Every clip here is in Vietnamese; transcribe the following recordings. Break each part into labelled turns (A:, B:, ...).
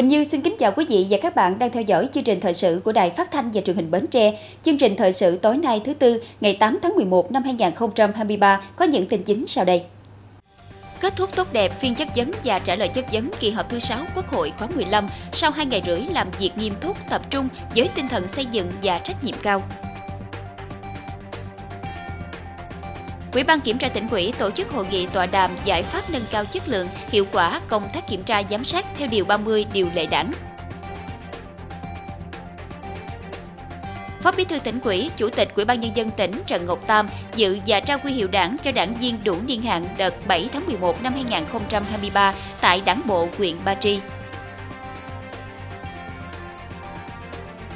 A: Quỳnh Như xin kính chào quý vị và các bạn đang theo dõi chương trình thời sự của Đài Phát thanh và Truyền hình Bến Tre. Chương trình thời sự tối nay thứ tư, ngày 8 tháng 11 năm 2023 có những tin chính sau đây. Kết thúc tốt đẹp phiên chất vấn và trả lời chất vấn kỳ họp thứ 6 Quốc hội khóa 15 sau 2 ngày rưỡi làm việc nghiêm túc, tập trung với tinh thần xây dựng và trách nhiệm cao. Ủy ban Kiểm tra tỉnh ủy tổ chức hội nghị tọa đàm giải pháp nâng cao chất lượng, hiệu quả công tác kiểm tra giám sát theo Điều 30 Điều lệ đảng. Phó Bí thư tỉnh ủy, Chủ tịch Ủy ban nhân dân tỉnh Trần Ngọc Tam dự và trao quy hiệu đảng cho đảng viên đủ niên hạn đợt 7 tháng 11 năm 2023 tại Đảng bộ huyện Ba Tri.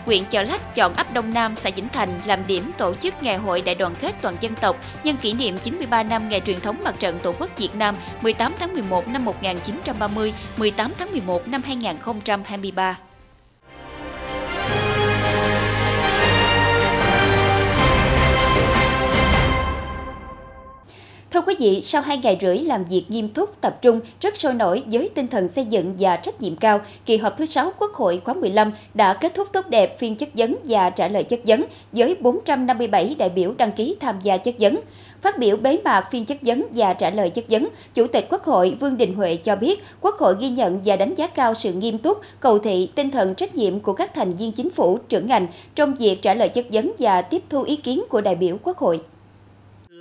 A: Huyện Chợ Lách chọn ấp Đông Nam, xã Vĩnh Thành làm điểm tổ chức ngày hội đại đoàn kết toàn dân tộc nhân kỷ niệm 93 năm ngày truyền thống mặt trận Tổ quốc Việt Nam 18 tháng 11 năm 1930, 18 tháng 11 năm 2023. Thưa quý vị, sau hai ngày rưỡi làm việc nghiêm túc, tập trung, rất sôi nổi với tinh thần xây dựng và trách nhiệm cao, kỳ họp thứ 6 Quốc hội khóa 15 đã kết thúc tốt đẹp phiên chất vấn và trả lời chất vấn với 457 đại biểu đăng ký tham gia chất vấn. Phát biểu bế mạc phiên chất vấn và trả lời chất vấn, Chủ tịch Quốc hội Vương Đình Huệ cho biết Quốc hội ghi nhận và đánh giá cao sự nghiêm túc, cầu thị, tinh thần trách nhiệm của các thành viên chính phủ, trưởng ngành trong việc trả lời chất vấn và tiếp thu ý kiến của đại biểu Quốc hội. Các đồng chí lãnh đạo đảng,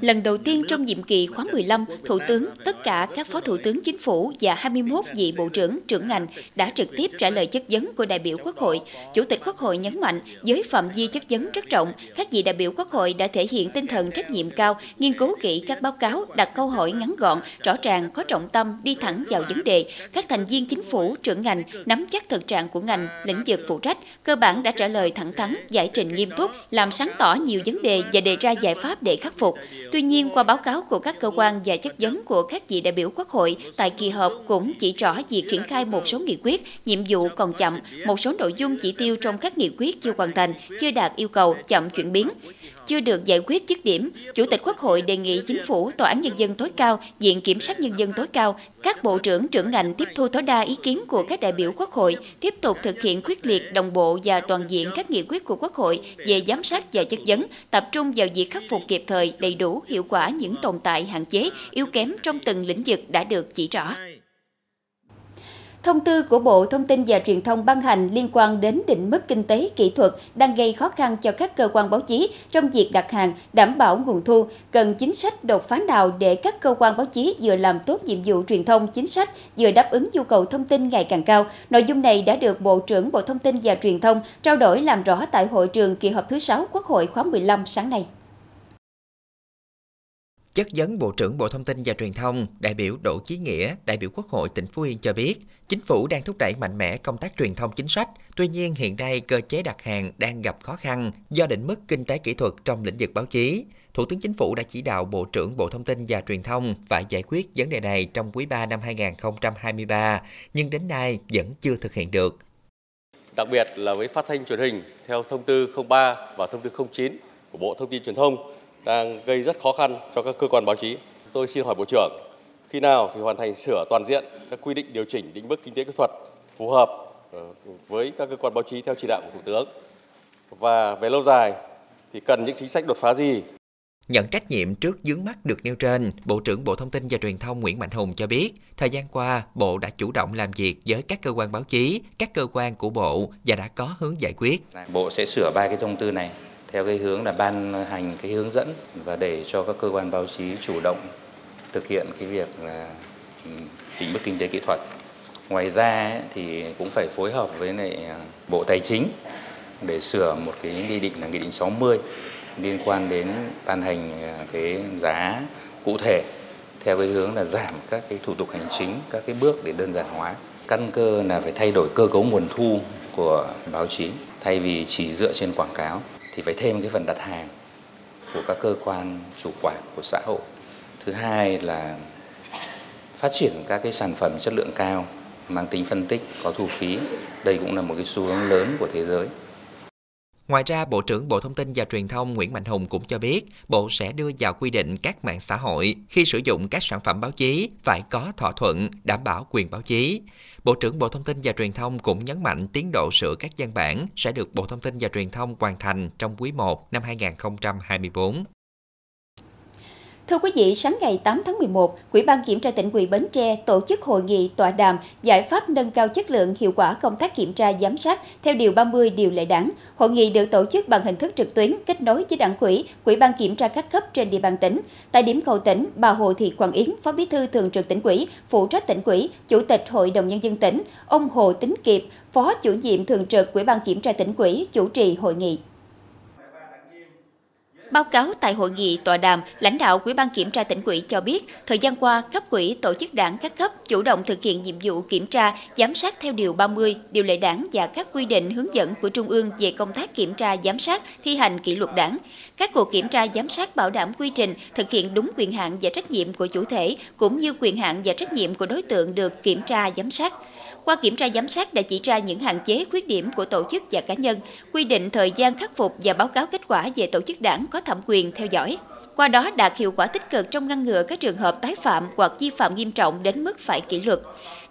A: Lần đầu tiên trong nhiệm kỳ khóa 15, Thủ tướng, tất cả các phó thủ tướng chính phủ và 21 vị bộ trưởng, trưởng ngành đã trực tiếp trả lời chất vấn của đại biểu Quốc hội. Chủ tịch Quốc hội nhấn mạnh, với phạm vi chất vấn rất rộng, các vị đại biểu Quốc hội đã thể hiện tinh thần trách nhiệm cao, nghiên cứu kỹ các báo cáo, đặt câu hỏi ngắn gọn, rõ ràng, có trọng tâm, đi thẳng vào vấn đề. Các thành viên chính phủ, trưởng ngành nắm chắc thực trạng của ngành, lĩnh vực phụ trách, cơ bản đã trả lời thẳng thắn, giải trình nghiêm túc, làm sáng tỏ nhiều vấn đề và đề ra giải pháp để khắc phục. Tuy nhiên, qua báo cáo của các cơ quan và chất vấn của các vị đại biểu Quốc hội tại kỳ họp cũng chỉ rõ việc triển khai một số nghị quyết, nhiệm vụ còn chậm, một số nội dung chỉ tiêu trong các nghị quyết chưa hoàn thành, chưa đạt yêu cầu, chậm chuyển biến chưa được giải quyết dứt điểm, Chủ tịch Quốc hội đề nghị Chính phủ, Tòa án Nhân dân tối cao, Viện Kiểm sát Nhân dân tối cao, các bộ trưởng trưởng ngành tiếp thu tối đa ý kiến của các đại biểu Quốc hội, tiếp tục thực hiện quyết liệt, đồng bộ và toàn diện các nghị quyết của Quốc hội về giám sát và chất vấn, tập trung vào việc khắc phục kịp thời, đầy đủ, hiệu quả những tồn tại, hạn chế, yếu kém trong từng lĩnh vực đã được chỉ rõ. Thông tư của Bộ Thông tin và Truyền thông ban hành liên quan đến định mức kinh tế kỹ thuật đang gây khó khăn cho các cơ quan báo chí trong việc đặt hàng, đảm bảo nguồn thu, cần chính sách đột phá nào để các cơ quan báo chí vừa làm tốt nhiệm vụ truyền thông chính sách, vừa đáp ứng nhu cầu thông tin ngày càng cao. Nội dung này đã được Bộ trưởng Bộ Thông tin và Truyền thông trao đổi làm rõ tại hội trường kỳ họp thứ 6 Quốc hội khóa 15 sáng nay.
B: Chất vấn Bộ trưởng Bộ Thông tin và Truyền thông, đại biểu Đỗ Chí Nghĩa, đại biểu Quốc hội tỉnh Phú Yên cho biết, chính phủ đang thúc đẩy mạnh mẽ công tác truyền thông chính sách. Tuy nhiên, hiện nay cơ chế đặt hàng đang gặp khó khăn do định mức kinh tế kỹ thuật trong lĩnh vực báo chí. Thủ tướng Chính phủ đã chỉ đạo Bộ trưởng Bộ Thông tin và Truyền thông phải giải quyết vấn đề này trong quý 3 năm 2023, nhưng đến nay vẫn chưa thực hiện được.
C: Đặc biệt là với phát thanh truyền hình theo thông tư 03 và thông tư 09 của Bộ Thông tin Truyền thông đang gây rất khó khăn cho các cơ quan báo chí. Tôi xin hỏi Bộ trưởng, khi nào thì hoàn thành sửa toàn diện các quy định điều chỉnh định mức kinh tế kỹ thuật phù hợp ờ, với các cơ quan báo chí theo chỉ đạo của Thủ tướng? Và về lâu dài thì cần những chính sách đột phá gì
B: Nhận trách nhiệm trước vướng mắt được nêu trên, Bộ trưởng Bộ Thông tin và Truyền thông Nguyễn Mạnh Hùng cho biết, thời gian qua, Bộ đã chủ động làm việc với các cơ quan báo chí, các cơ quan của Bộ và đã có hướng giải quyết.
D: Bộ sẽ sửa ba cái thông tư này theo cái hướng là ban hành cái hướng dẫn và để cho các cơ quan báo chí chủ động thực hiện cái việc là ừ, định mức kinh tế kỹ thuật. Ngoài ra thì cũng phải phối hợp với lại à, Bộ Tài chính để sửa một cái nghị định là nghị định 60 liên quan đến ban hành à, cái giá cụ thể theo cái hướng là giảm các cái thủ tục hành chính, các cái bước để đơn giản hóa. Căn cơ là phải thay đổi cơ cấu nguồn thu của báo chí thay vì chỉ dựa trên quảng cáo thì phải thêm cái phần đặt hàng của các cơ quan chủ quản của xã hội. Thứ hai là phát triển các cái sản phẩm chất lượng cao, mang tính phân tích, có thu phí. Đây cũng là một cái xu hướng lớn của thế giới.
B: Ngoài ra, Bộ trưởng Bộ Thông tin và Truyền thông Nguyễn Mạnh Hùng cũng cho biết, Bộ sẽ đưa vào quy định các mạng xã hội khi sử dụng các sản phẩm báo chí phải có thỏa thuận đảm bảo quyền báo chí. Bộ trưởng Bộ Thông tin và Truyền thông cũng nhấn mạnh tiến độ sửa các văn bản sẽ được Bộ Thông tin và Truyền thông hoàn thành trong quý 1 năm 2024.
A: Thưa quý vị, sáng ngày 8 tháng 11, Ủy ban Kiểm tra tỉnh ủy Bến Tre tổ chức hội nghị tọa đàm giải pháp nâng cao chất lượng hiệu quả công tác kiểm tra giám sát theo Điều 30 Điều lệ đảng. Hội nghị được tổ chức bằng hình thức trực tuyến kết nối với đảng quỹ, Ủy ban Kiểm tra các cấp trên địa bàn tỉnh. Tại điểm cầu tỉnh, bà Hồ Thị Quảng Yến, Phó Bí thư Thường trực tỉnh ủy, phụ trách tỉnh ủy, Chủ tịch Hội đồng Nhân dân tỉnh, ông Hồ Tính Kiệp, Phó chủ nhiệm Thường trực Ủy ban Kiểm tra tỉnh ủy, chủ trì hội nghị. Báo cáo tại hội nghị tọa đàm, lãnh đạo Ủy ban kiểm tra tỉnh ủy cho biết, thời gian qua, cấp ủy, tổ chức đảng các cấp chủ động thực hiện nhiệm vụ kiểm tra, giám sát theo điều 30, điều lệ đảng và các quy định hướng dẫn của Trung ương về công tác kiểm tra giám sát, thi hành kỷ luật đảng. Các cuộc kiểm tra giám sát bảo đảm quy trình, thực hiện đúng quyền hạn và trách nhiệm của chủ thể, cũng như quyền hạn và trách nhiệm của đối tượng được kiểm tra giám sát. Qua kiểm tra giám sát đã chỉ ra những hạn chế, khuyết điểm của tổ chức và cá nhân, quy định thời gian khắc phục và báo cáo kết quả về tổ chức đảng có thẩm quyền theo dõi. Qua đó đạt hiệu quả tích cực trong ngăn ngừa các trường hợp tái phạm hoặc vi phạm nghiêm trọng đến mức phải kỷ luật.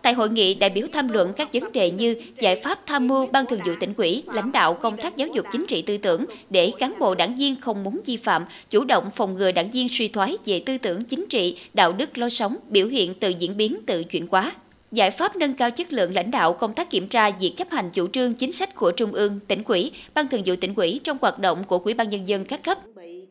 A: Tại hội nghị, đại biểu tham luận các vấn đề như giải pháp tham mưu ban thường vụ tỉnh ủy, lãnh đạo công tác giáo dục chính trị tư tưởng để cán bộ đảng viên không muốn vi phạm, chủ động phòng ngừa đảng viên suy thoái về tư tưởng chính trị, đạo đức lối sống, biểu hiện từ diễn biến tự chuyển hóa. Giải pháp nâng cao chất lượng lãnh đạo công tác kiểm tra việc chấp hành chủ trương chính sách của Trung ương, tỉnh ủy, Ban thường vụ tỉnh ủy trong hoạt động của Ủy ban nhân dân các cấp.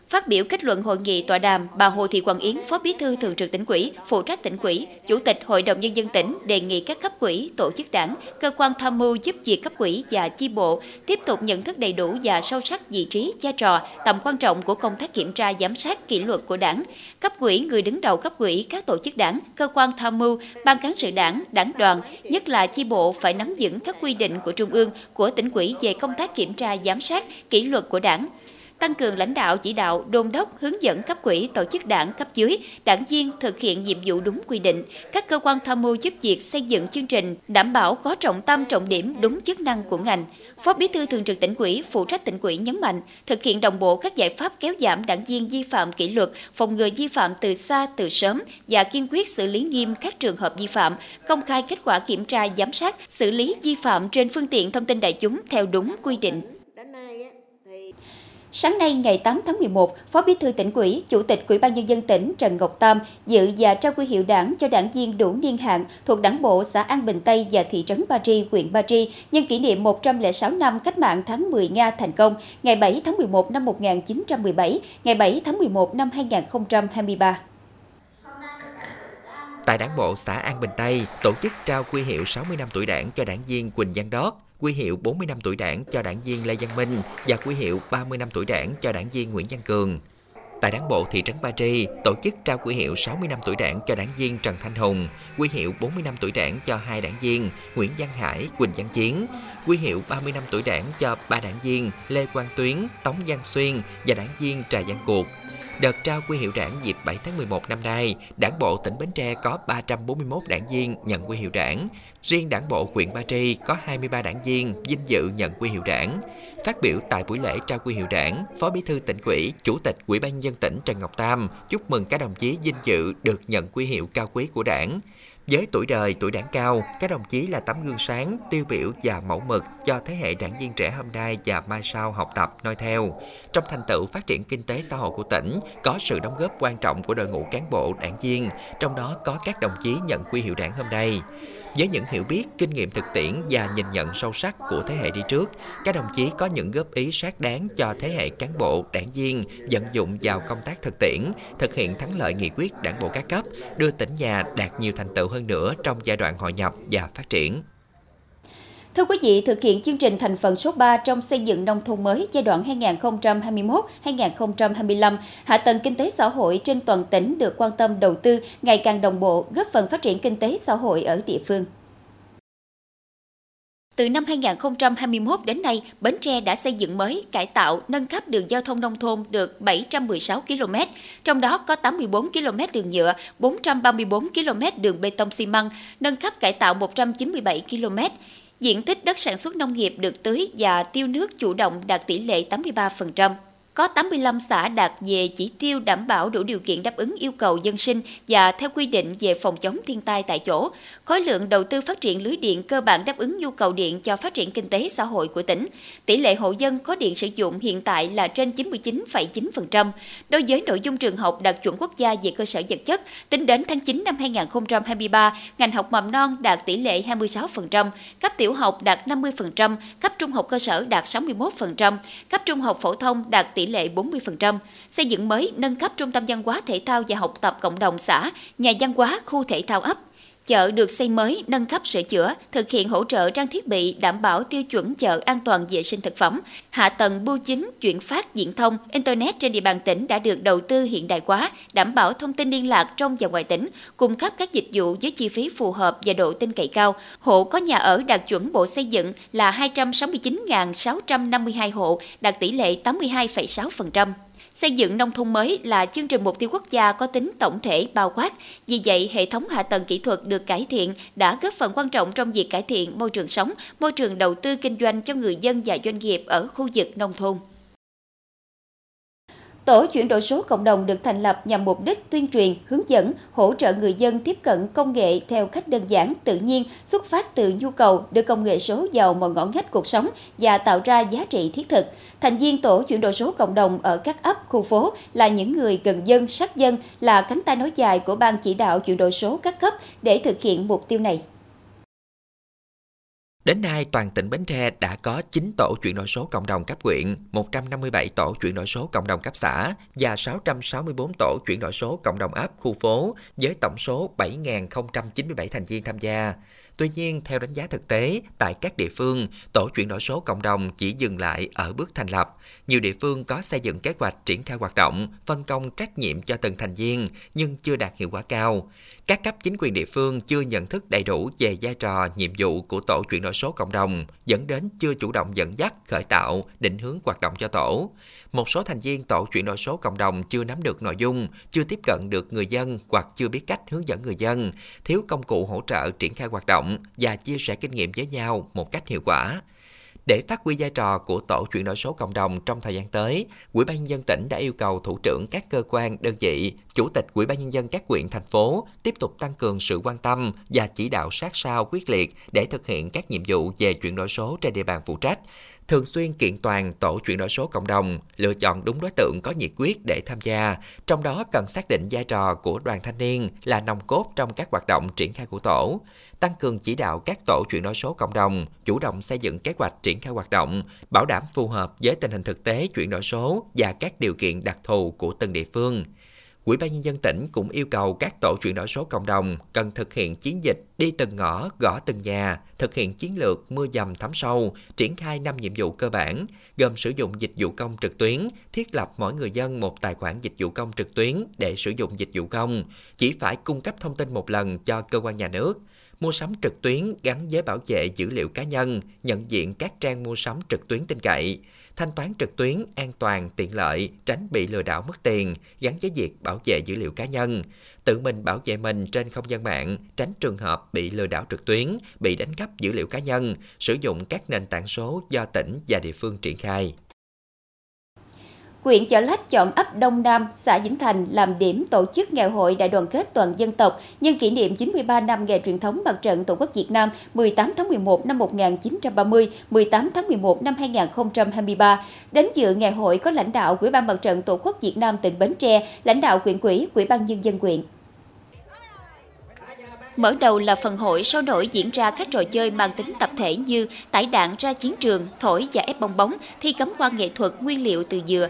A: Phát biểu kết luận hội nghị tọa đàm, bà Hồ Thị Quảng Yến, Phó Bí thư Thường trực tỉnh ủy, phụ trách tỉnh ủy, Chủ tịch Hội đồng nhân dân tỉnh đề nghị các cấp quỹ, tổ chức đảng, cơ quan tham mưu giúp việc cấp quỹ và chi bộ tiếp tục nhận thức đầy đủ và sâu sắc vị trí, vai trò, tầm quan trọng của công tác kiểm tra giám sát kỷ luật của đảng. Cấp quỹ, người đứng đầu cấp quỹ, các tổ chức đảng, cơ quan tham mưu, ban cán sự đảng, đảng đoàn, nhất là chi bộ phải nắm vững các quy định của Trung ương, của tỉnh ủy về công tác kiểm tra giám sát kỷ luật của đảng tăng cường lãnh đạo chỉ đạo, đôn đốc, hướng dẫn cấp quỹ, tổ chức đảng cấp dưới, đảng viên thực hiện nhiệm vụ đúng quy định. Các cơ quan tham mưu giúp việc xây dựng chương trình đảm bảo có trọng tâm trọng điểm đúng chức năng của ngành. Phó Bí thư Thường trực tỉnh ủy, phụ trách tỉnh ủy nhấn mạnh, thực hiện đồng bộ các giải pháp kéo giảm đảng viên vi phạm kỷ luật, phòng ngừa vi phạm từ xa từ sớm và kiên quyết xử lý nghiêm các trường hợp vi phạm, công khai kết quả kiểm tra giám sát, xử lý vi phạm trên phương tiện thông tin đại chúng theo đúng quy định. Sáng nay ngày 8 tháng 11, Phó Bí thư tỉnh ủy, Chủ tịch Ủy ban nhân dân tỉnh Trần Ngọc Tam dự và trao quy hiệu đảng cho đảng viên đủ niên hạn thuộc Đảng bộ xã An Bình Tây và thị trấn Ba Tri, huyện Ba Tri nhân kỷ niệm 106 năm cách mạng tháng 10 Nga thành công, ngày 7 tháng 11 năm 1917, ngày 7 tháng 11 năm 2023.
B: Tại Đảng bộ xã An Bình Tây, tổ chức trao quy hiệu 60 năm tuổi đảng cho đảng viên Quỳnh Văn Đót, quy hiệu 40 năm tuổi đảng cho đảng viên Lê Văn Minh và quy hiệu 30 năm tuổi đảng cho đảng viên Nguyễn Văn Cường. Tại đảng bộ thị trấn Ba Tri, tổ chức trao quy hiệu 60 năm tuổi đảng cho đảng viên Trần Thanh Hùng, quy hiệu 40 năm tuổi đảng cho hai đảng viên Nguyễn Văn Hải, Quỳnh Văn Chiến, quy hiệu 30 năm tuổi đảng cho ba đảng viên Lê Quang Tuyến, Tống Văn Xuyên và đảng viên Trà Văn Cuộc. Đợt trao quy hiệu đảng dịp 7 tháng 11 năm nay, Đảng bộ tỉnh Bến Tre có 341 đảng viên nhận quy hiệu đảng. Riêng Đảng bộ huyện Ba Tri có 23 đảng viên vinh dự nhận quy hiệu đảng. Phát biểu tại buổi lễ trao quy hiệu đảng, Phó Bí thư tỉnh ủy, Chủ tịch Ủy ban nhân dân tỉnh Trần Ngọc Tam chúc mừng các đồng chí vinh dự được nhận quy hiệu cao quý của đảng. Với tuổi đời, tuổi đảng cao, các đồng chí là tấm gương sáng, tiêu biểu và mẫu mực cho thế hệ đảng viên trẻ hôm nay và mai sau học tập, noi theo. Trong thành tựu phát triển kinh tế xã hội của tỉnh, có sự đóng góp quan trọng của đội ngũ cán bộ, đảng viên, trong đó có các đồng chí nhận quy hiệu đảng hôm nay. Với những hiểu biết, kinh nghiệm thực tiễn và nhìn nhận sâu sắc của thế hệ đi trước, các đồng chí có những góp ý sát đáng cho thế hệ cán bộ, đảng viên vận dụng vào công tác thực tiễn, thực hiện thắng lợi nghị quyết đảng bộ các cấp, đưa tỉnh nhà đạt nhiều thành tựu hơn nữa trong giai đoạn hội nhập và phát triển.
A: Thưa quý vị, thực hiện chương trình thành phần số 3 trong xây dựng nông thôn mới giai đoạn 2021-2025, hạ tầng kinh tế xã hội trên toàn tỉnh được quan tâm đầu tư ngày càng đồng bộ, góp phần phát triển kinh tế xã hội ở địa phương. Từ năm 2021 đến nay, Bến Tre đã xây dựng mới, cải tạo, nâng cấp đường giao thông nông thôn được 716 km, trong đó có 84 km đường nhựa, 434 km đường bê tông xi măng, nâng cấp cải tạo 197 km. Diện tích đất sản xuất nông nghiệp được tưới và tiêu nước chủ động đạt tỷ lệ 83% có 85 xã đạt về chỉ tiêu đảm bảo đủ điều kiện đáp ứng yêu cầu dân sinh và theo quy định về phòng chống thiên tai tại chỗ. Khối lượng đầu tư phát triển lưới điện cơ bản đáp ứng nhu cầu điện cho phát triển kinh tế xã hội của tỉnh. Tỷ lệ hộ dân có điện sử dụng hiện tại là trên 99,9%. Đối với nội dung trường học đạt chuẩn quốc gia về cơ sở vật chất, tính đến tháng 9 năm 2023, ngành học mầm non đạt tỷ lệ 26%, cấp tiểu học đạt 50%, cấp trung học cơ sở đạt 61%, cấp trung học phổ thông đạt tỷ lệ 40%, xây dựng mới nâng cấp trung tâm văn hóa thể thao và học tập cộng đồng xã, nhà văn hóa khu thể thao ấp, chợ được xây mới, nâng cấp sửa chữa, thực hiện hỗ trợ trang thiết bị đảm bảo tiêu chuẩn chợ an toàn vệ sinh thực phẩm. Hạ tầng bưu chính, chuyển phát, diễn thông, Internet trên địa bàn tỉnh đã được đầu tư hiện đại hóa, đảm bảo thông tin liên lạc trong và ngoài tỉnh, cung cấp các dịch vụ với chi phí phù hợp và độ tin cậy cao. Hộ có nhà ở đạt chuẩn Bộ Xây dựng là 269.652 hộ, đạt tỷ lệ 82,6%. Xây dựng nông thôn mới là chương trình mục tiêu quốc gia có tính tổng thể bao quát. Vì vậy, hệ thống hạ tầng kỹ thuật được cải thiện đã góp phần quan trọng trong việc cải thiện môi trường sống, môi trường đầu tư kinh doanh cho người dân và doanh nghiệp ở khu vực nông thôn. Tổ chuyển đổi số cộng đồng được thành lập nhằm mục đích tuyên truyền, hướng dẫn, hỗ trợ người dân tiếp cận công nghệ theo cách đơn giản, tự nhiên, xuất phát từ nhu cầu đưa công nghệ số vào mọi ngõ ngách cuộc sống và tạo ra giá trị thiết thực. Thành viên tổ chuyển đổi số cộng đồng ở các ấp, khu phố là những người gần dân, sát dân, là cánh tay nối dài của ban chỉ đạo chuyển đổi số các cấp để thực hiện mục tiêu này.
B: Đến nay, toàn tỉnh Bến Tre đã có 9 tổ chuyển đổi số cộng đồng cấp huyện, 157 tổ chuyển đổi số cộng đồng cấp xã và 664 tổ chuyển đổi số cộng đồng ấp khu phố với tổng số 7.097 thành viên tham gia. Tuy nhiên, theo đánh giá thực tế, tại các địa phương, tổ chuyển đổi số cộng đồng chỉ dừng lại ở bước thành lập. Nhiều địa phương có xây dựng kế hoạch triển khai hoạt động, phân công trách nhiệm cho từng thành viên, nhưng chưa đạt hiệu quả cao. Các cấp chính quyền địa phương chưa nhận thức đầy đủ về vai trò, nhiệm vụ của tổ chuyển đổi số cộng đồng, dẫn đến chưa chủ động dẫn dắt, khởi tạo, định hướng hoạt động cho tổ. Một số thành viên tổ chuyển đổi số cộng đồng chưa nắm được nội dung, chưa tiếp cận được người dân hoặc chưa biết cách hướng dẫn người dân, thiếu công cụ hỗ trợ triển khai hoạt động và chia sẻ kinh nghiệm với nhau một cách hiệu quả. Để phát huy vai trò của tổ chuyển đổi số cộng đồng trong thời gian tới, Ủy ban nhân dân tỉnh đã yêu cầu thủ trưởng các cơ quan, đơn vị, chủ tịch Ủy ban nhân dân các quyện thành phố tiếp tục tăng cường sự quan tâm và chỉ đạo sát sao quyết liệt để thực hiện các nhiệm vụ về chuyển đổi số trên địa bàn phụ trách, thường xuyên kiện toàn tổ chuyển đổi số cộng đồng, lựa chọn đúng đối tượng có nhiệt quyết để tham gia, trong đó cần xác định vai trò của đoàn thanh niên là nòng cốt trong các hoạt động triển khai của tổ, tăng cường chỉ đạo các tổ chuyển đổi số cộng đồng, chủ động xây dựng kế hoạch triển khai hoạt động, bảo đảm phù hợp với tình hình thực tế chuyển đổi số và các điều kiện đặc thù của từng địa phương. Ủy ban nhân dân tỉnh cũng yêu cầu các tổ chuyển đổi số cộng đồng cần thực hiện chiến dịch đi từng ngõ, gõ từng nhà, thực hiện chiến lược mưa dầm thấm sâu, triển khai năm nhiệm vụ cơ bản, gồm sử dụng dịch vụ công trực tuyến, thiết lập mỗi người dân một tài khoản dịch vụ công trực tuyến để sử dụng dịch vụ công, chỉ phải cung cấp thông tin một lần cho cơ quan nhà nước, mua sắm trực tuyến gắn với bảo vệ dữ liệu cá nhân, nhận diện các trang mua sắm trực tuyến tin cậy, thanh toán trực tuyến an toàn, tiện lợi, tránh bị lừa đảo mất tiền, gắn với việc bảo vệ dữ liệu cá nhân, tự mình bảo vệ mình trên không gian mạng, tránh trường hợp bị lừa đảo trực tuyến, bị đánh cắp dữ liệu cá nhân, sử dụng các nền tảng số do tỉnh và địa phương triển khai
A: huyện Chợ Lách chọn ấp Đông Nam, xã Vĩnh Thành làm điểm tổ chức ngày hội đại đoàn kết toàn dân tộc nhân kỷ niệm 93 năm ngày truyền thống mặt trận Tổ quốc Việt Nam 18 tháng 11 năm 1930, 18 tháng 11 năm 2023. Đến dự ngày hội có lãnh đạo Ủy ban Mặt trận Tổ quốc Việt Nam tỉnh Bến Tre, lãnh đạo huyện quỹ, Ủy ban nhân dân huyện. Mở đầu là phần hội sôi nổi diễn ra các trò chơi mang tính tập thể như tải đạn ra chiến trường, thổi và ép bong bóng, thi cắm quan nghệ thuật nguyên liệu từ dừa,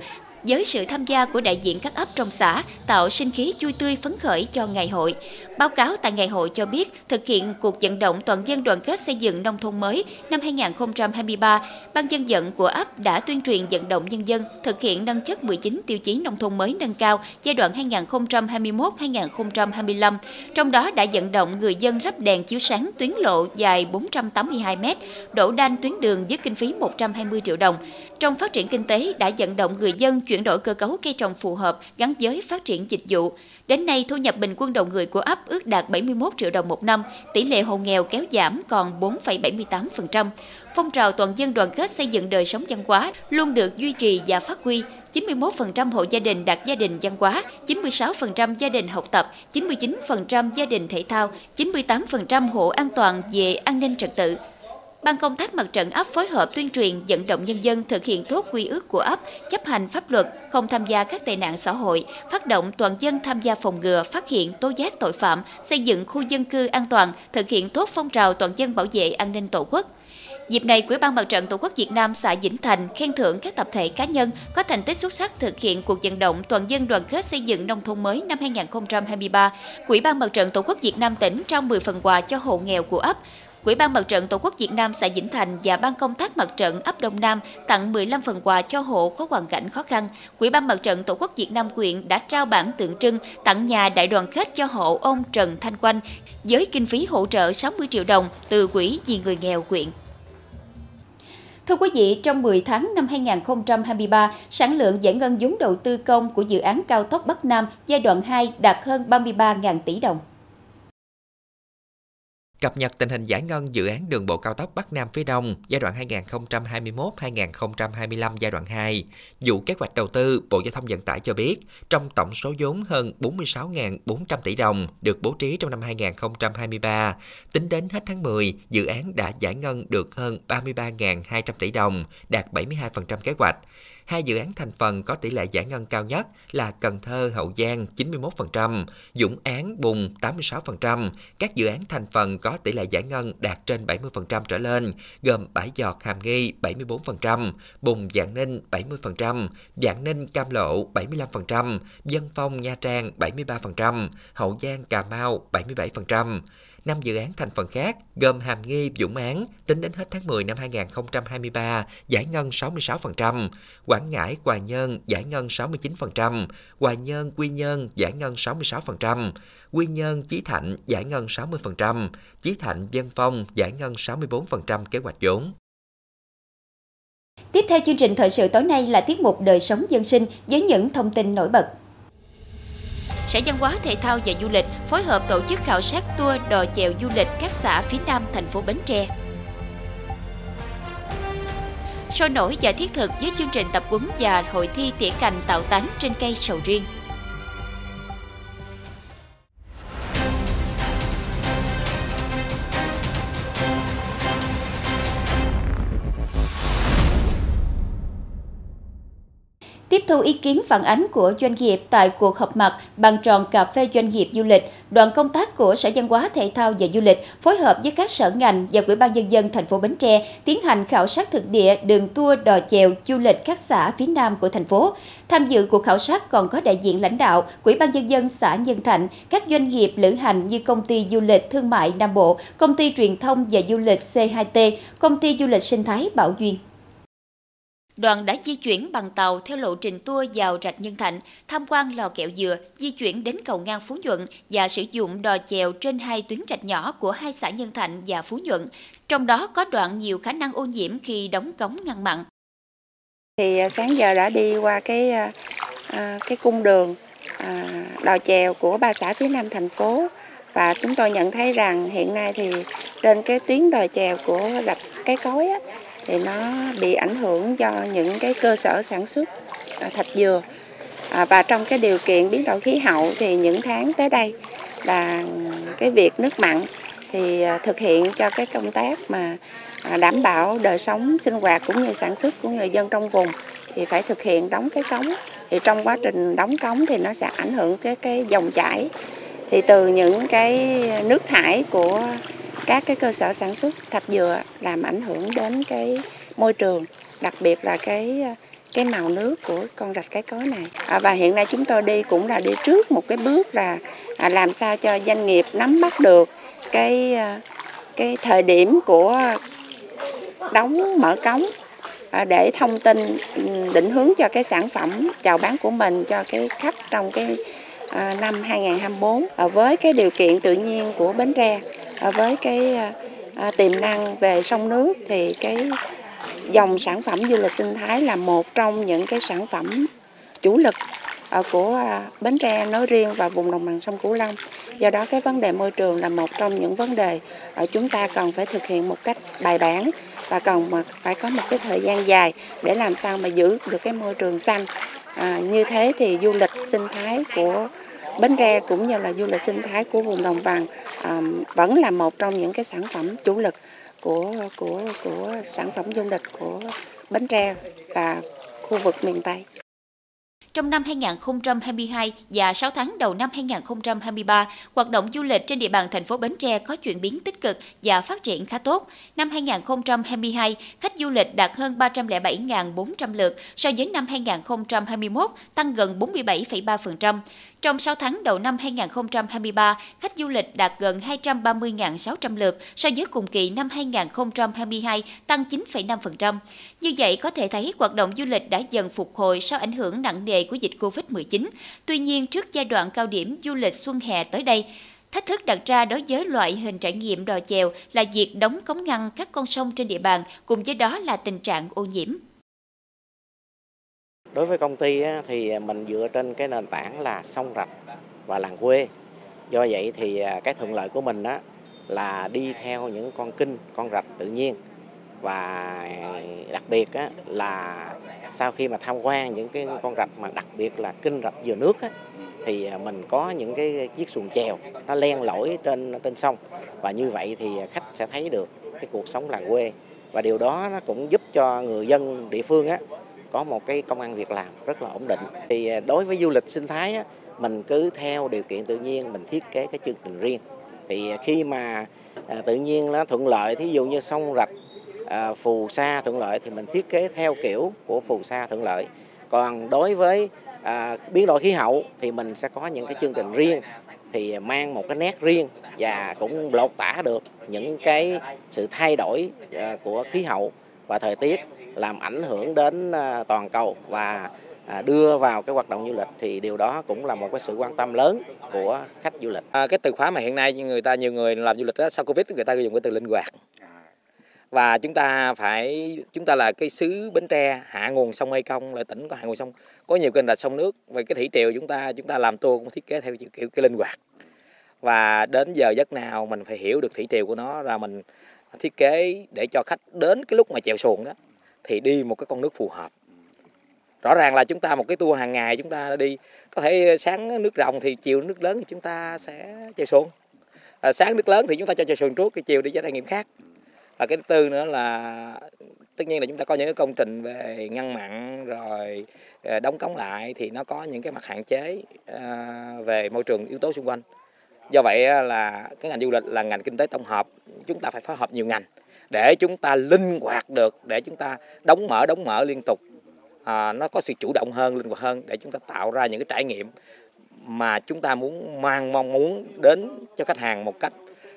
A: với sự tham gia của đại diện các ấp trong xã tạo sinh khí vui tươi phấn khởi cho ngày hội. Báo cáo tại ngày hội cho biết, thực hiện cuộc vận động toàn dân đoàn kết xây dựng nông thôn mới năm 2023, Ban dân vận của ấp đã tuyên truyền vận động nhân dân thực hiện nâng chất 19 tiêu chí nông thôn mới nâng cao giai đoạn 2021-2025. Trong đó đã vận động người dân lắp đèn chiếu sáng tuyến lộ dài 482 m, đổ đan tuyến đường với kinh phí 120 triệu đồng. Trong phát triển kinh tế đã vận động người dân chuyển chuyển đổi cơ cấu cây trồng phù hợp gắn với phát triển dịch vụ. Đến nay, thu nhập bình quân đầu người của ấp ước đạt 71 triệu đồng một năm, tỷ lệ hộ nghèo kéo giảm còn 4,78%. Phong trào toàn dân đoàn kết xây dựng đời sống văn hóa luôn được duy trì và phát huy. 91% hộ gia đình đạt gia đình văn hóa, 96% gia đình học tập, 99% gia đình thể thao, 98% hộ an toàn về an ninh trật tự. Ban công tác mặt trận ấp phối hợp tuyên truyền vận động nhân dân thực hiện tốt quy ước của ấp, chấp hành pháp luật, không tham gia các tệ nạn xã hội, phát động toàn dân tham gia phòng ngừa, phát hiện, tố giác tội phạm, xây dựng khu dân cư an toàn, thực hiện tốt phong trào toàn dân bảo vệ an ninh Tổ quốc. Dịp này, Quỹ ban Mặt trận Tổ quốc Việt Nam xã Vĩnh Thành khen thưởng các tập thể cá nhân có thành tích xuất sắc thực hiện cuộc vận động toàn dân đoàn kết xây dựng nông thôn mới năm 2023. Quỹ ban Mặt trận Tổ quốc Việt Nam tỉnh trao 10 phần quà cho hộ nghèo của ấp, Quỹ ban Mặt trận Tổ quốc Việt Nam xã Vĩnh Thành và Ban công tác Mặt trận ấp Đông Nam tặng 15 phần quà cho hộ có hoàn cảnh khó khăn. Quỹ ban Mặt trận Tổ quốc Việt Nam quyện đã trao bản tượng trưng tặng nhà đại đoàn kết cho hộ ông Trần Thanh Quanh với kinh phí hỗ trợ 60 triệu đồng từ quỹ vì người nghèo quyện. Thưa quý vị, trong 10 tháng năm 2023, sản lượng giải ngân vốn đầu tư công của dự án cao tốc Bắc Nam giai đoạn 2 đạt hơn 33.000 tỷ đồng.
B: Cập nhật tình hình giải ngân dự án đường bộ cao tốc Bắc Nam phía Đông giai đoạn 2021-2025 giai đoạn 2, vụ kế hoạch đầu tư Bộ Giao thông Vận tải cho biết, trong tổng số vốn hơn 46.400 tỷ đồng được bố trí trong năm 2023, tính đến hết tháng 10, dự án đã giải ngân được hơn 33.200 tỷ đồng, đạt 72% kế hoạch. Hai dự án thành phần có tỷ lệ giải ngân cao nhất là Cần Thơ, Hậu Giang 91%, Dũng Án, Bùng 86%. Các dự án thành phần có tỷ lệ giải ngân đạt trên 70% trở lên, gồm Bãi Giọt, Hàm Nghi 74%, Bùng Dạng Ninh 70%, Dạng Ninh Cam Lộ 75%, Dân Phong Nha Trang 73%, Hậu Giang Cà Mau 77%. Năm dự án thành phần khác gồm Hàm Nghi, Dũng Án tính đến hết tháng 10 năm 2023 giải ngân 66%, Quảng Ngãi, hòa Nhơn giải ngân 69%, hòa Nhơn, Quy Nhơn giải ngân 66%, Quy Nhơn, Chí Thạnh giải ngân 60%, Chí Thạnh, Dân Phong giải ngân 64% kế hoạch vốn.
A: Tiếp theo chương trình thời sự tối nay là tiết mục đời sống dân sinh với những thông tin nổi bật. Sở Văn hóa, Thể thao và Du lịch phối hợp tổ chức khảo sát tour đò chèo du lịch các xã phía nam thành phố Bến Tre. Sôi nổi và thiết thực với chương trình tập quấn và hội thi tỉa cành tạo tán trên cây sầu riêng. Tiếp thu ý kiến phản ánh của doanh nghiệp tại cuộc họp mặt bàn tròn cà phê doanh nghiệp du lịch, đoàn công tác của Sở Văn hóa Thể thao và Du lịch phối hợp với các sở ngành và Ủy ban nhân dân thành phố Bến Tre tiến hành khảo sát thực địa đường tour đò chèo du lịch các xã phía nam của thành phố. Tham dự cuộc khảo sát còn có đại diện lãnh đạo Ủy ban nhân dân xã Nhân Thạnh, các doanh nghiệp lữ hành như công ty du lịch thương mại Nam Bộ, công ty truyền thông và du lịch C2T, công ty du lịch sinh thái Bảo Duyên. Đoàn đã di chuyển bằng tàu theo lộ trình tour vào rạch Nhân Thạnh, tham quan lò kẹo dừa, di chuyển đến cầu ngang Phú Nhuận và sử dụng đò chèo trên hai tuyến rạch nhỏ của hai xã Nhân Thạnh và Phú Nhuận. Trong đó có đoạn nhiều khả năng ô nhiễm khi đóng cống ngăn mặn.
E: Thì à, sáng giờ đã đi qua cái à, à, cái cung đường đò chèo của ba xã phía nam thành phố và chúng tôi nhận thấy rằng hiện nay thì trên cái tuyến đò chèo của rạch cái cối á, thì nó bị ảnh hưởng do những cái cơ sở sản xuất à, thạch dừa. À, và trong cái điều kiện biến đổi khí hậu thì những tháng tới đây là cái việc nước mặn thì à, thực hiện cho cái công tác mà à, đảm bảo đời sống sinh hoạt cũng như sản xuất của người dân trong vùng thì phải thực hiện đóng cái cống. Thì trong quá trình đóng cống thì nó sẽ ảnh hưởng cái cái dòng chảy. Thì từ những cái nước thải của các cái cơ sở sản xuất thạch dừa làm ảnh hưởng đến cái môi trường đặc biệt là cái cái màu nước của con rạch cái cối này. À, và hiện nay chúng tôi đi cũng là đi trước một cái bước là à, làm sao cho doanh nghiệp nắm bắt được cái à, cái thời điểm của đóng mở cống à, để thông tin định hướng cho cái sản phẩm chào bán của mình cho cái khách trong cái à, năm 2024 à, với cái điều kiện tự nhiên của Bến Tre với cái à, à, tiềm năng về sông nước thì cái dòng sản phẩm du lịch sinh thái là một trong những cái sản phẩm chủ lực à, của Bến Tre nói riêng và vùng đồng bằng sông Cửu Long. Do đó cái vấn đề môi trường là một trong những vấn đề chúng ta cần phải thực hiện một cách bài bản và cần mà phải có một cái thời gian dài để làm sao mà giữ được cái môi trường xanh. À, như thế thì du lịch sinh thái của Bến Tre cũng như là du lịch sinh thái của vùng đồng bằng à, vẫn là một trong những cái sản phẩm chủ lực của của của sản phẩm du lịch của Bến Tre và khu vực miền Tây.
A: Trong năm 2022 và 6 tháng đầu năm 2023, hoạt động du lịch trên địa bàn thành phố Bến Tre có chuyển biến tích cực và phát triển khá tốt. Năm 2022, khách du lịch đạt hơn 307.400 lượt so với năm 2021, tăng gần 47,3%. Trong 6 tháng đầu năm 2023, khách du lịch đạt gần 230.600 lượt so với cùng kỳ năm 2022, tăng 9,5%. Như vậy, có thể thấy hoạt động du lịch đã dần phục hồi sau ảnh hưởng nặng nề của dịch Covid-19. Tuy nhiên, trước giai đoạn cao điểm du lịch xuân hè tới đây, Thách thức đặt ra đối với loại hình trải nghiệm đò chèo là việc đóng cống ngăn các con sông trên địa bàn, cùng với đó là tình trạng ô nhiễm.
F: Đối với công ty thì à, mình dựa trên cái nền tảng là sông rạch và làng quê. Do vậy thì à, cái thuận lợi của mình là đi theo những con kinh, con rạch tự nhiên. Và à, đặc biệt á, là sau khi mà tham quan những cái con rạch mà đặc biệt là kinh rạch dừa nước á, thì mình có những cái chiếc xuồng chèo nó len lỏi trên trên sông. Và như vậy thì khách sẽ thấy được cái cuộc sống làng quê. Và điều đó nó cũng giúp cho người dân địa phương á có một cái công ăn việc làm rất là ổn định. Thì à, đối với du lịch sinh thái á, mình cứ theo điều kiện tự nhiên mình thiết kế cái chương trình riêng. Thì à, khi mà à, tự nhiên nó thuận lợi, thí dụ như sông rạch, à, phù sa thuận lợi thì mình thiết kế theo kiểu của phù sa thuận lợi. Còn đối với à, biến đổi khí hậu thì mình sẽ có những cái chương trình riêng thì mang một cái nét riêng và cũng lột tả được những cái sự thay đổi à, của khí hậu và thời tiết làm ảnh hưởng đến à, toàn cầu và à, đưa vào cái hoạt động du lịch thì điều đó cũng là một cái sự quan tâm lớn của khách du lịch.
G: À, cái từ khóa mà hiện nay người ta nhiều người làm du lịch đó, sau covid người ta dùng cái từ linh hoạt. Và chúng ta phải chúng ta là cái xứ Bến Tre hạ nguồn sông Mê Công là tỉnh có hạ nguồn sông có nhiều kênh rạch sông nước. Và cái thủy triều chúng ta chúng ta làm tour cũng thiết kế theo kiểu cái linh hoạt. Và đến giờ giấc nào mình phải hiểu được thủy triều của nó ra mình thiết kế để cho khách đến cái lúc mà chèo xuồng đó thì đi một cái con nước phù hợp. Rõ ràng là chúng ta một cái tour hàng ngày chúng ta đi có thể sáng nước rồng thì chiều nước lớn thì chúng ta sẽ chơi xuồng. À, sáng nước lớn thì chúng ta cho chơi xuồng trước cái chiều đi cho trải nghiệm khác. Và cái thứ tư nữa là tất nhiên là chúng ta có những cái công trình về ngăn mặn rồi à, đóng cống lại thì nó có những cái mặt hạn chế à, về môi trường yếu tố xung quanh. Do vậy là cái ngành du lịch là ngành kinh tế tổng hợp chúng ta phải phối hợp nhiều ngành để chúng ta linh hoạt được để chúng ta đóng mở đóng mở liên tục. À, nó có sự chủ động hơn linh hoạt hơn để chúng ta tạo ra những cái trải nghiệm mà chúng ta muốn mang mong muốn đến cho khách hàng một cách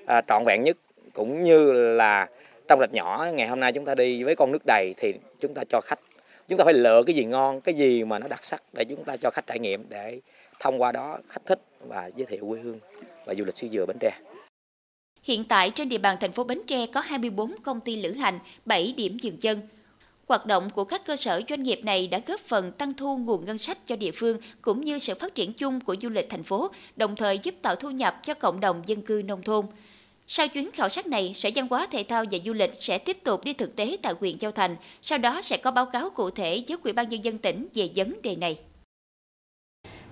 G: à, trọn vẹn nhất. Cũng như là trong rạch nhỏ ngày hôm nay chúng ta đi với con nước đầy thì chúng ta cho khách. Chúng ta phải lựa cái gì ngon cái gì mà nó đặc sắc để chúng ta cho khách trải nghiệm để thông qua đó khách thích và giới thiệu quê hương và du lịch xứ dừa Bến Tre.
A: Hiện tại trên địa bàn thành phố Bến Tre có 24 công ty lữ hành, 7 điểm dừng chân. Hoạt động của các cơ sở doanh nghiệp này đã góp phần tăng thu nguồn ngân sách cho địa phương cũng như sự phát triển chung của du lịch thành phố, đồng thời giúp tạo thu nhập cho cộng đồng dân cư nông thôn. Sau chuyến khảo sát này, Sở Văn hóa Thể thao và Du lịch sẽ tiếp tục đi thực tế tại huyện Châu Thành, sau đó sẽ có báo cáo cụ thể với Ủy ban nhân dân tỉnh về vấn đề này.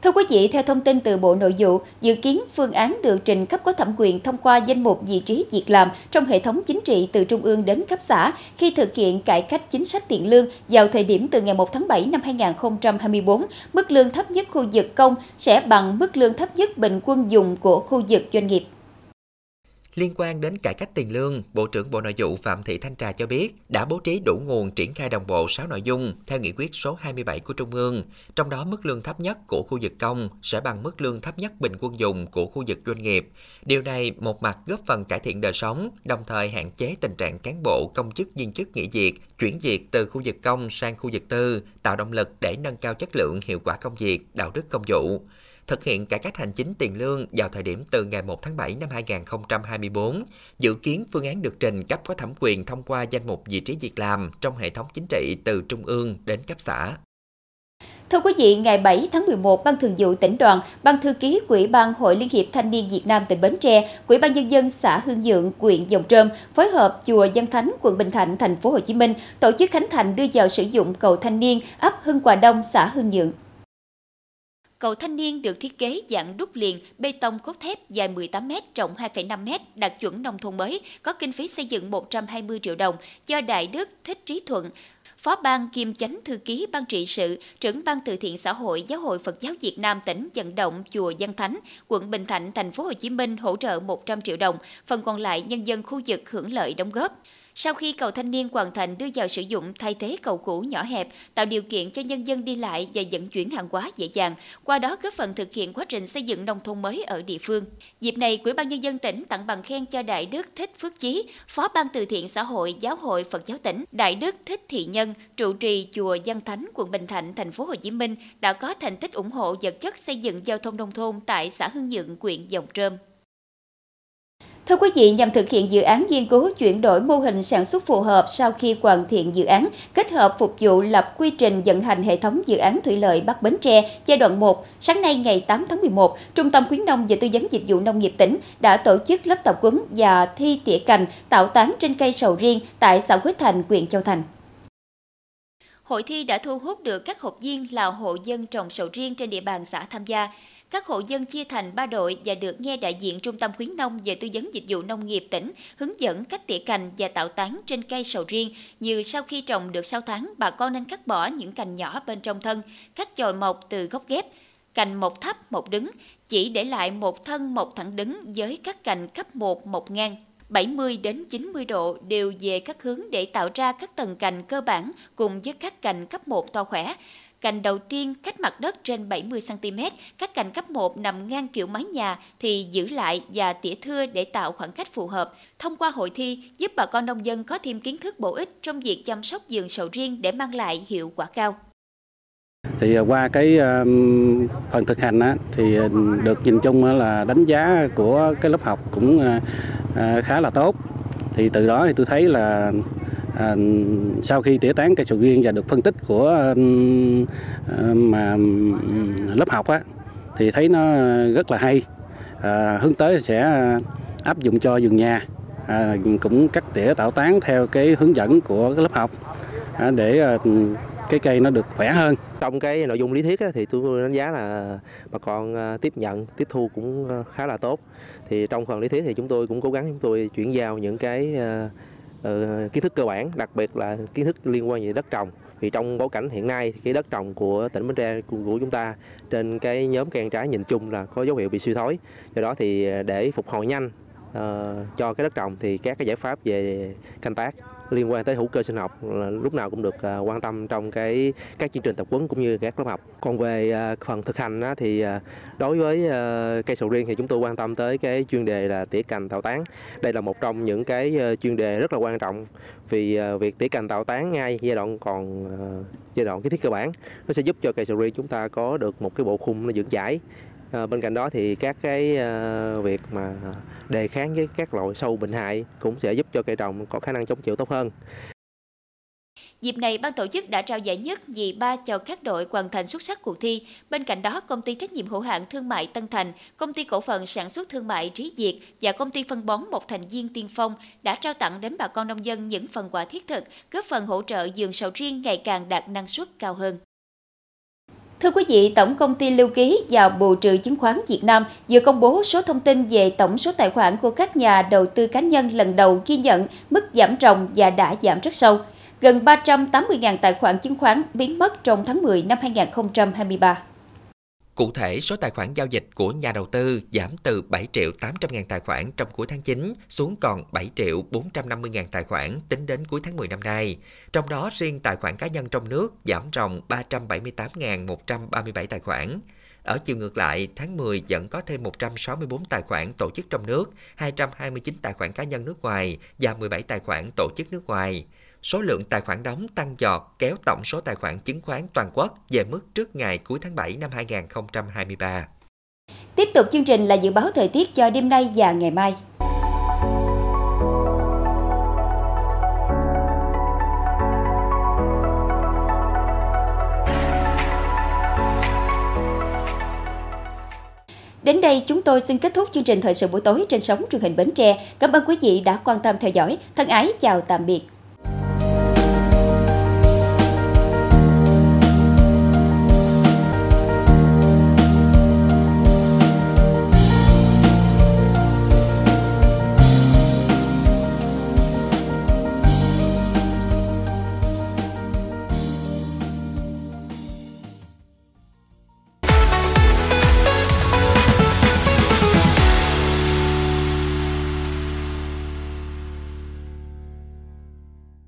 A: Thưa quý vị, theo thông tin từ Bộ Nội vụ, dự kiến phương án được trình cấp có thẩm quyền thông qua danh mục vị trí việc làm trong hệ thống chính trị từ trung ương đến cấp xã khi thực hiện cải cách chính sách tiền lương vào thời điểm từ ngày 1 tháng 7 năm 2024, mức lương thấp nhất khu vực công sẽ bằng mức lương thấp nhất bình quân dùng của khu vực doanh nghiệp.
B: Liên quan đến cải cách tiền lương, Bộ trưởng Bộ Nội vụ Phạm Thị Thanh Trà cho biết đã bố trí đủ nguồn triển khai đồng bộ 6 nội dung theo nghị quyết số 27 của Trung ương, trong đó mức lương thấp nhất của khu vực công sẽ bằng mức lương thấp nhất bình quân dùng của khu vực doanh nghiệp. Điều này một mặt góp phần cải thiện đời sống, đồng thời hạn chế tình trạng cán bộ, công chức viên chức nghỉ việc, chuyển việc từ khu vực công sang khu vực tư, tạo động lực để nâng cao chất lượng hiệu quả công việc, đạo đức công vụ thực hiện cải cách hành chính tiền lương vào thời điểm từ ngày 1 tháng 7 năm 2024, dự kiến phương án được trình cấp có thẩm quyền thông qua danh mục vị trí việc làm trong hệ thống chính trị từ trung ương đến cấp xã.
A: Thưa quý vị, ngày 7 tháng 11, Ban Thường vụ tỉnh đoàn, Ban thư ký Quỹ ban Hội Liên hiệp Thanh niên Việt Nam tỉnh Bến Tre, Quỹ ban nhân dân xã Hương Dượng, huyện Dòng Trơm phối hợp chùa Dân Thánh, quận Bình Thạnh, thành phố Hồ Chí Minh tổ chức khánh thành đưa vào sử dụng cầu thanh niên ấp Hưng Hòa Đông, xã Hương Dượng. Cầu thanh niên được thiết kế dạng đúc liền, bê tông cốt thép dài 18m, rộng 2,5m, đạt chuẩn nông thôn mới, có kinh phí xây dựng 120 triệu đồng do Đại Đức Thích Trí Thuận, Phó ban kiêm chánh thư ký ban trị sự, trưởng ban từ thiện xã hội Giáo hội Phật giáo Việt Nam tỉnh vận động chùa Giang Thánh, quận Bình Thạnh, thành phố Hồ Chí Minh hỗ trợ 100 triệu đồng, phần còn lại nhân dân khu vực hưởng lợi đóng góp. Sau khi cầu thanh niên hoàn thành đưa vào sử dụng thay thế cầu cũ nhỏ hẹp, tạo điều kiện cho nhân dân đi lại và vận chuyển hàng hóa dễ dàng, qua đó góp phần thực hiện quá trình xây dựng nông thôn mới ở địa phương. Dịp này, Quỹ ban nhân dân tỉnh tặng bằng khen cho Đại Đức Thích Phước Chí, Phó ban từ thiện xã hội Giáo hội Phật giáo tỉnh, Đại Đức Thích Thị Nhân, trụ trì chùa Văn Thánh, quận Bình Thạnh, thành phố Hồ Chí Minh đã có thành tích ủng hộ vật chất xây dựng giao thông nông thôn tại xã Hưng Nhượng, huyện Dòng Trơm. Thưa quý vị, nhằm thực hiện dự án nghiên cứu chuyển đổi mô hình sản xuất phù hợp sau khi hoàn thiện dự án, kết hợp phục vụ lập quy trình vận hành hệ thống dự án thủy lợi Bắc Bến Tre giai đoạn 1, sáng nay ngày 8 tháng 11, Trung tâm khuyến nông và tư vấn dịch vụ nông nghiệp tỉnh đã tổ chức lớp tập huấn và thi tỉa cành tạo tán trên cây sầu riêng tại xã Quế Thành, huyện Châu Thành. Hội thi đã thu hút được các học viên là hộ dân trồng sầu riêng trên địa bàn xã tham gia. Các hộ dân chia thành 3 đội và được nghe đại diện Trung tâm khuyến nông về tư vấn dịch vụ nông nghiệp tỉnh hướng dẫn cách tỉa cành và tạo tán trên cây sầu riêng như sau khi trồng được 6 tháng, bà con nên cắt bỏ những cành nhỏ bên trong thân, cắt chồi mọc từ gốc ghép, cành một thấp một đứng, chỉ để lại một thân một thẳng đứng với các cành cấp 1 một ngang. 70 đến 90 độ đều về các hướng để tạo ra các tầng cành cơ bản cùng với các cành cấp 1 to khỏe. Cành đầu tiên cách mặt đất trên 70cm, các cành cấp 1 nằm ngang kiểu mái nhà thì giữ lại và tỉa thưa để tạo khoảng cách phù hợp. Thông qua hội thi, giúp bà con nông dân có thêm kiến thức bổ ích trong việc chăm sóc vườn sầu riêng để mang lại hiệu quả cao.
H: Thì à, qua cái phần thực hành á, thì à, được nhìn chung là đánh giá của cái lớp học cũng à, khá là tốt. Thì từ đó thì tôi thấy là à, sau khi tỉa tán cây sầu riêng và được phân tích của à, mà lớp học á thì thấy nó rất là hay. À, hướng tới sẽ áp dụng cho vườn nhà. À, cũng cắt tỉa tạo tán theo cái hướng dẫn của cái lớp học à, để à, cái cây nó được khỏe hơn.
I: Trong cái nội dung lý thuyết thì tôi đánh giá là bà con à, tiếp nhận tiếp thu cũng à, khá là tốt. Thì trong phần lý thuyết thì chúng tôi cũng cố gắng chúng tôi chuyển giao những cái uh, Ờ, kiến thức cơ bản đặc biệt là kiến thức liên quan về đất trồng. Vì trong bối cảnh hiện nay cái đất trồng của tỉnh Bến Tre của, chúng ta trên cái nhóm cây ăn trái nhìn chung là có dấu hiệu bị suy thoái. Do đó thì ờ, để phục hồi nhanh uh, cho cái đất trồng thì các cái giải pháp về canh tác liên quan tới hữu cơ sinh học là lúc nào cũng được à, quan tâm trong cái các chương trình tập huấn cũng như các lớp học. Còn về à, phần thực hành á, thì à, đối với cây sầu riêng thì chúng tôi quan tâm tới cái chuyên đề là tỉa cành tạo tán. Đây là một trong những cái chuyên đề rất là quan trọng vì việc tỉa cành tạo tán ngay giai đoạn còn giai đoạn kích thiết cơ bản nó sẽ giúp cho cây sầu riêng chúng ta có được một cái bộ khung nó vững chãi Ờ, bên cạnh đó thì các cái ờ, việc mà đề kháng với các loại sâu bệnh hại cũng sẽ giúp cho cây trồng có khả năng chống chịu tốt hơn.
A: Dịp này, ban tổ chức đã trao giải nhất nhì ba cho các đội hoàn thành xuất sắc cuộc thi. Bên cạnh đó, công ty trách nhiệm hữu hạn thương mại Tân Thành, công ty cổ phần sản xuất thương mại Trí Diệt và công ty phân bón một thành viên tiên phong đã trao tặng đến bà con nông dân những phần quà thiết thực, góp phần hỗ trợ vườn sầu riêng ngày càng đạt năng suất cao hơn. Thưa quý vị, Tổng công ty Lưu ký và Bù trừ chứng khoán Việt Nam vừa công bố số thông tin về tổng số tài khoản của các nhà đầu tư cá nhân lần đầu ghi nhận mức giảm ròng và đã giảm rất sâu. Gần 380.000 tài khoản chứng khoán biến mất trong tháng 10 năm 2023.
B: Cụ thể, số tài khoản giao dịch của nhà đầu tư giảm từ 7 triệu 800 ngàn tài khoản trong cuối tháng 9 xuống còn 7 triệu 450 ngàn tài khoản tính đến cuối tháng 10 năm nay. Trong đó, riêng tài khoản cá nhân trong nước giảm ròng 378.137 tài khoản. Ở chiều ngược lại, tháng 10 vẫn có thêm 164 tài khoản tổ chức trong nước, 229 tài khoản cá nhân nước ngoài và 17 tài khoản tổ chức nước ngoài số lượng tài khoản đóng tăng dọt kéo tổng số tài khoản chứng khoán toàn quốc về mức trước ngày cuối tháng 7 năm 2023.
A: Tiếp tục chương trình là dự báo thời tiết cho đêm nay và ngày mai. Đến đây chúng tôi xin kết thúc chương trình thời sự buổi tối trên sóng truyền hình Bến Tre. Cảm ơn quý vị đã quan tâm theo dõi. Thân ái, chào tạm biệt.